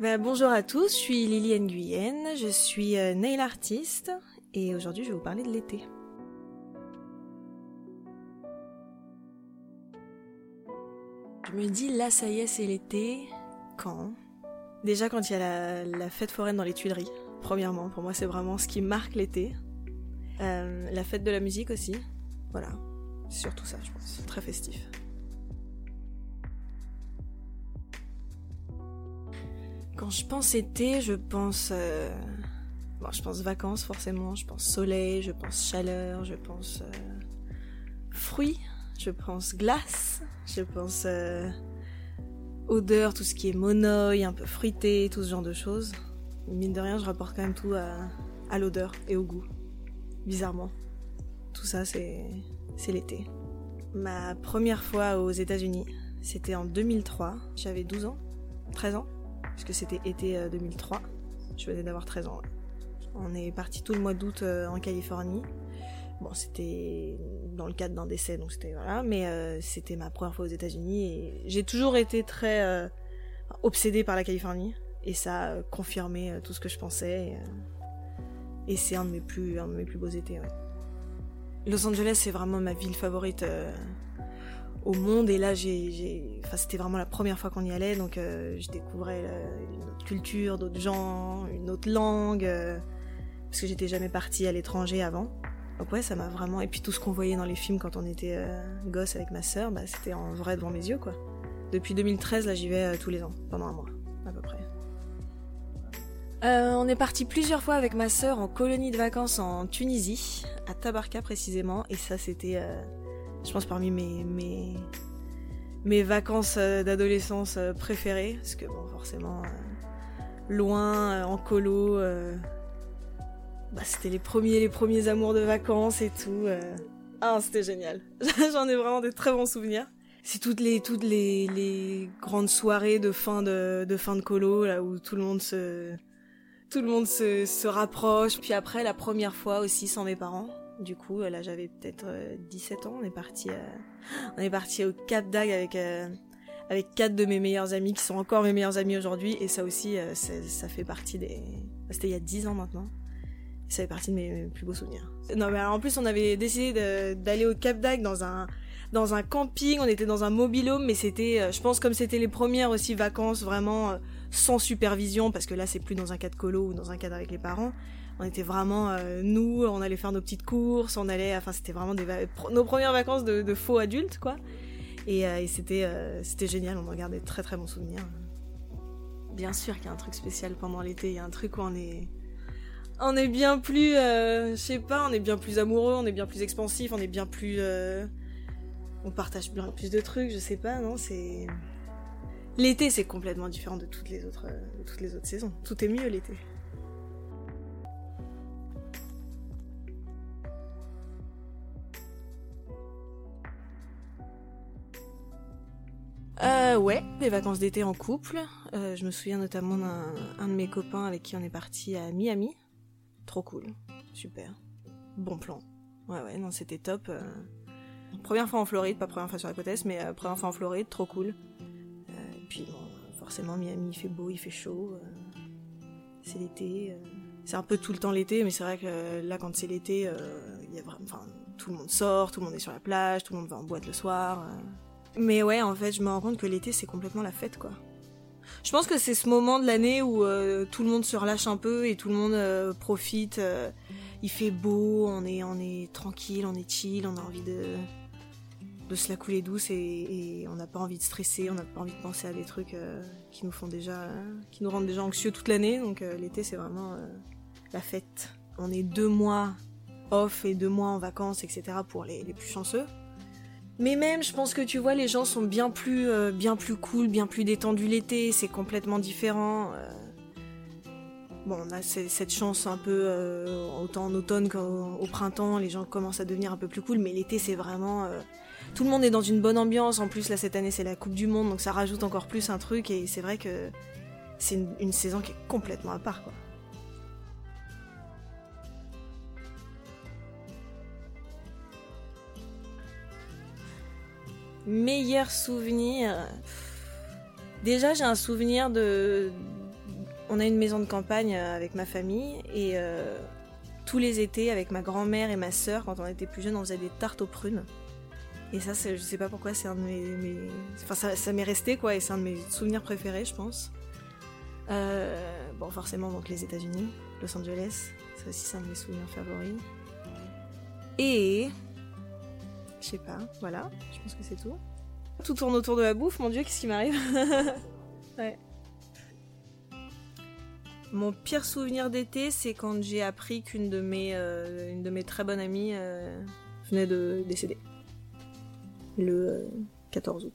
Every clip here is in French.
Bah, bonjour à tous, je suis Lily Nguyen, je suis euh, nail artiste et aujourd'hui je vais vous parler de l'été. Je me dis là ça y est c'est l'été, quand? Déjà quand il y a la, fête foraine dans les Tuileries, premièrement, pour moi c'est vraiment ce qui marque l'été. Euh, la fête de la musique aussi, voilà, surtout ça je pense, très festif. Quand je pense été, je pense. Euh... Bon, je pense vacances forcément, je pense soleil, je pense chaleur, je pense euh... fruits, je pense glace, je pense euh... odeur, tout ce qui est monoï, un peu fruité, tout ce genre de choses. Mine de rien, je rapporte quand même tout à, à l'odeur et au goût. Bizarrement. Tout ça, c'est c'est l'été. Ma première fois aux États-Unis, c'était en 2003. J'avais 12 ans, 13 ans puisque c'était été 2003. Euh, je venais d'avoir 13 ans. On est parti tout le mois d'août euh, en Californie. Bon, c'était dans le cadre d'un décès, donc c'était voilà, mais euh, c'était ma première fois aux États-Unis et j'ai toujours été très obsédée par la Californie et ça a confirmé tout ce que je pensais et, c'est un de mes plus un de mes plus beaux étés. Los Angeles, c'est vraiment ma ville favorite au monde. Et là j'ai enfin c'était vraiment la première fois qu'on y allait. Donc euh, je découvrais euh, une autre culture d'autres gens une autre langue euh, parce que j'étais jamais partie à l'étranger avant. Donc ouais ça m'a vraiment et puis tout ce qu'on voyait dans les films quand on était euh, gosse avec ma sœur bah, c'était en vrai devant mes yeux quoi. Depuis 2013 là j'y vais euh, tous les ans pendant un mois à peu près. Euh, on est parti plusieurs fois avec ma sœur en colonie de vacances en Tunisie à Tabarka précisément. Et ça c'était je pense parmi mes mes, mes vacances euh, d'adolescence euh, préférées. Parce que bon forcément euh, loin en colo bah, c'était les premiers les premiers amours de vacances et tout ah c'était génial. J'en ai vraiment des très bons souvenirs. C'est toutes les toutes les, les grandes soirées de fin de, de fin de colo là où tout le monde se tout le monde se, se rapproche. Puis après la première fois aussi sans mes parents du coup, là, j'avais peut-être 17 euh, ans. On est parti, euh, on est parti au Cap d'Agde avec euh, avec quatre de mes meilleurs amis qui sont encore mes meilleurs amis aujourd'hui. Et ça aussi, ça fait partie des. C'était il y a 10 ans maintenant. ça fait partie de mes, plus beaux souvenirs. Non, mais en plus, on avait décidé d'aller au Cap d'Agde dans un dans un camping. On était dans un mobilhome, mais c'était, je pense, comme c'était les premières aussi vacances vraiment sans supervision, parce que là, c'est plus dans un cadre colo ou dans un cadre avec les parents on était vraiment euh, nous, on allait faire nos petites courses, on allait, enfin c'était vraiment nos premières vacances de, faux adultes quoi. Et, euh, c'était euh, c'était génial, on en gardait très très bons souvenirs. Bien sûr qu'il y a un truc spécial pendant l'été, il y a un truc où on est on est bien plus, je sais pas, on est bien plus amoureux, on est bien plus expansif, on est bien plus, on partage bien plus de trucs, je sais pas, non, c'est l'été c'est complètement différent de toutes les autres, de toutes les autres saisons. Tout est mieux l'été. Euh, ouais, des vacances d'été en couple. Euh, je me souviens notamment d'un de mes copains avec qui on est parti à Miami. Trop cool, super, bon plan. Ouais ouais, non c'était top. Euh... Première fois en Floride, pas première fois sur la côte est, mais première fois en Floride, trop cool. Puis bon, forcément Miami il fait beau, il fait chaud. C'est l'été. c'est un peu tout le temps l'été, mais c'est vrai que là quand c'est l'été, il tout le monde sort, tout le monde est sur la plage, tout le monde va en boîte le soir. Mais ouais, en fait, je me rends compte que l'été, c'est complètement la fête, quoi. Je pense que c'est ce moment de l'année où euh, tout le monde se relâche un peu et tout le monde euh, profite. Euh, il fait beau, on est, on est tranquille, on est chill, on a envie de, de se la couler douce et, et on n'a pas envie de stresser, on n'a pas envie de penser à des trucs qui nous font déjà, qui nous rendent déjà anxieux toute l'année. Donc l'été, c'est vraiment la fête. On est deux mois off et deux mois en vacances, etc. pour les, les plus chanceux. Mais même, je pense que tu vois, les gens sont bien plus, euh, bien plus cool, bien plus détendus l'été. C'est complètement différent. Euh... Bon, on a cette chance un peu euh, autant en automne qu'au printemps. Les gens commencent à devenir un peu plus cool, mais l'été, c'est vraiment tout le monde est dans une bonne ambiance. En plus, là cette année, c'est la Coupe du Monde, donc ça rajoute encore plus un truc. Et c'est vrai que c'est une, une saison qui est complètement à part, quoi. Meilleur souvenir. Déjà, j'ai un souvenir de on a une maison de campagne avec ma famille et tous les étés avec ma grand-mère et ma sœur, quand on était plus jeunes, on faisait des tartes aux prunes. Et ça, je sais pas pourquoi, c'est un de mes, enfin ça, m'est resté quoi, et c'est un de mes souvenirs préférés, je pense. bon, forcément donc les États-Unis, Los Angeles, ça aussi c'est un de mes souvenirs favoris. Et je sais pas, voilà, je pense que c'est tout. Tout tourne autour de la bouffe, mon dieu, qu'est-ce qui m'arrive Ouais. Mon pire souvenir d'été, c'est quand j'ai appris qu'une de mes, euh, de mes très bonnes amies euh, venait de décéder. Le 14 euh, août.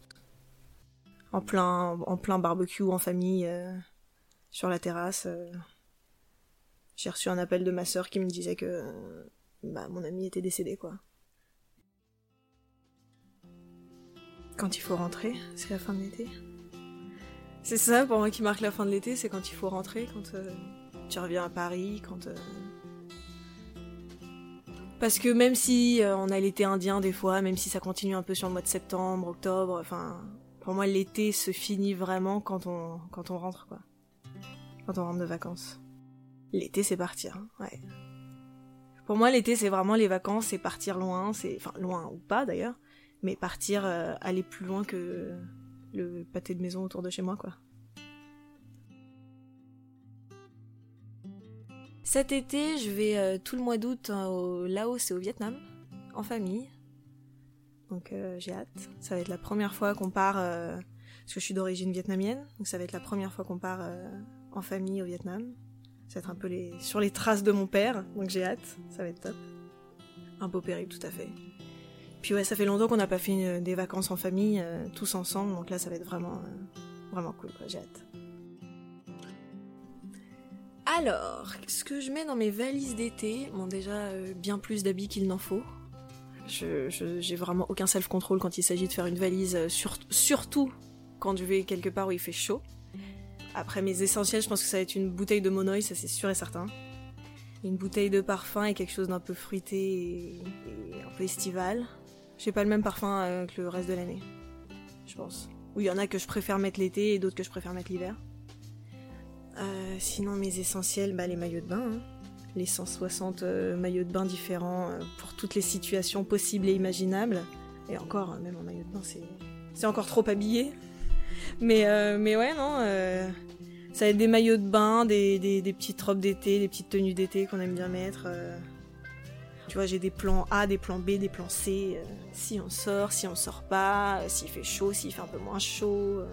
En plein, barbecue en famille, sur la terrasse. j'ai reçu un appel de ma sœur qui me disait que bah, mon amie était décédée, quoi. Quand il faut rentrer, c'est la fin de l'été. C'est ça pour moi qui marque la fin de l'été, c'est quand il faut rentrer, quand euh, tu reviens à Paris, quand... Euh, parce que même si euh, on a l'été indien des fois, même si ça continue un peu sur le mois de septembre, octobre, enfin... Pour moi l'été se finit vraiment quand on, quand on rentre, quoi. Quand on rentre de vacances. L'été c'est partir, hein, ouais. Pour moi l'été c'est vraiment les vacances, c'est partir loin, c'est... Enfin loin ou pas d'ailleurs mais partir euh, aller plus loin que le pâté de maison autour de chez moi, quoi. Cet été, je vais euh, tout le mois d'août hein, au Laos et au Vietnam, en famille. Donc euh, j'ai hâte. Ça va être la première fois qu'on part, parce que je suis d'origine vietnamienne, donc ça va être la première fois qu'on part en famille au Vietnam. Ça va être un peu sur les traces de mon père, donc j'ai hâte. Ça va être top. Un beau périple, tout à fait. Puis ouais, ça fait longtemps qu'on n'a pas fait euh, des vacances en famille, euh, tous ensemble, donc là ça va être vraiment, euh, vraiment cool, j'ai hâte. Alors, ce que je mets dans mes valises d'été, bon déjà bien plus d'habits qu'il n'en faut. Je, j'ai vraiment aucun self-control quand il s'agit de faire une valise, surtout quand je vais quelque part où il fait chaud. Après mes essentiels, je pense que ça va être une bouteille de monoï, ça c'est sûr et certain. Une bouteille de parfum et quelque chose d'un peu fruité et un peu estival. J'ai pas le même parfum euh, que le reste de l'année. Je pense. Ou il y en a que je préfère mettre l'été et d'autres que je préfère mettre l'hiver. Euh, sinon, mes essentiels, bah, les maillots de bain. Hein. Les 160 euh, maillots de bain différents pour toutes les situations possibles et imaginables. Et encore, même en maillot de bain, c'est, encore trop habillé. Mais, mais ouais, non. ça va être des maillots de bain, des, des, des petites robes d'été, des petites tenues d'été qu'on aime bien mettre. Tu vois, j'ai des plans A, des plans B, des plans C. Euh, si on sort, si on sort pas, euh, s'il fait chaud, s'il fait un peu moins chaud. Euh.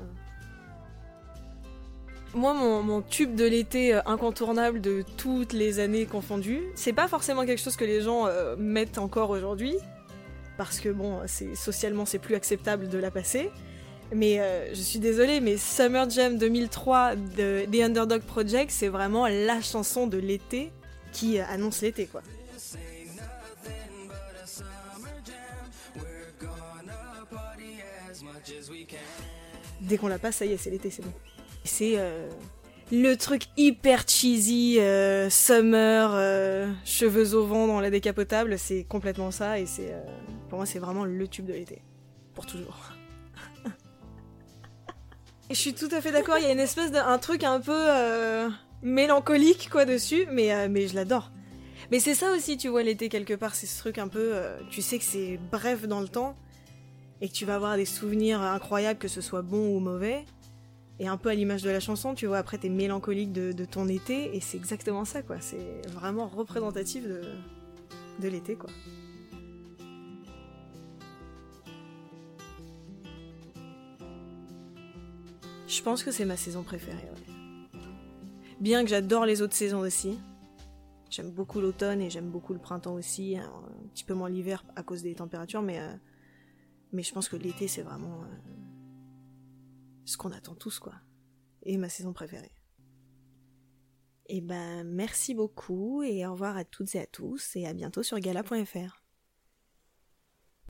Moi, mon, tube de l'été incontournable de toutes les années confondues, c'est pas forcément quelque chose que les gens mettent encore aujourd'hui, parce que bon, socialement c'est plus acceptable de la passer. Mais je suis désolée, mais Summer Jam 2003 de The Underdog Project, c'est vraiment la chanson de l'été qui annonce l'été, quoi. Dès qu'on la passe, ça y est, c'est l'été, c'est bon. C'est euh, le truc hyper cheesy, euh, summer, euh, cheveux au vent dans la décapotable, c'est complètement ça et c'est pour moi c'est vraiment le tube de l'été, pour toujours. je suis tout à fait d'accord, il y a une espèce d'un truc un peu mélancolique quoi dessus, mais mais je l'adore. Mais c'est ça aussi, tu vois, l'été quelque part, c'est ce truc un peu, tu sais que c'est bref dans le temps, et que tu vas avoir des souvenirs incroyables, que ce soit bon ou mauvais. Et un peu à l'image de la chanson, tu vois, après t'es mélancolique de, ton été, et c'est exactement ça, quoi. C'est vraiment représentatif de, l'été, quoi. Je pense que c'est ma saison préférée, Bien que j'adore les autres saisons aussi. J'aime beaucoup l'automne et j'aime beaucoup le printemps aussi, un petit peu moins l'hiver à cause des températures, mais euh, mais je pense que l'été, c'est vraiment euh, ce qu'on attend tous, quoi. Et ma saison préférée. Et eh ben, merci beaucoup et au revoir à toutes et à tous et à bientôt sur gala.fr.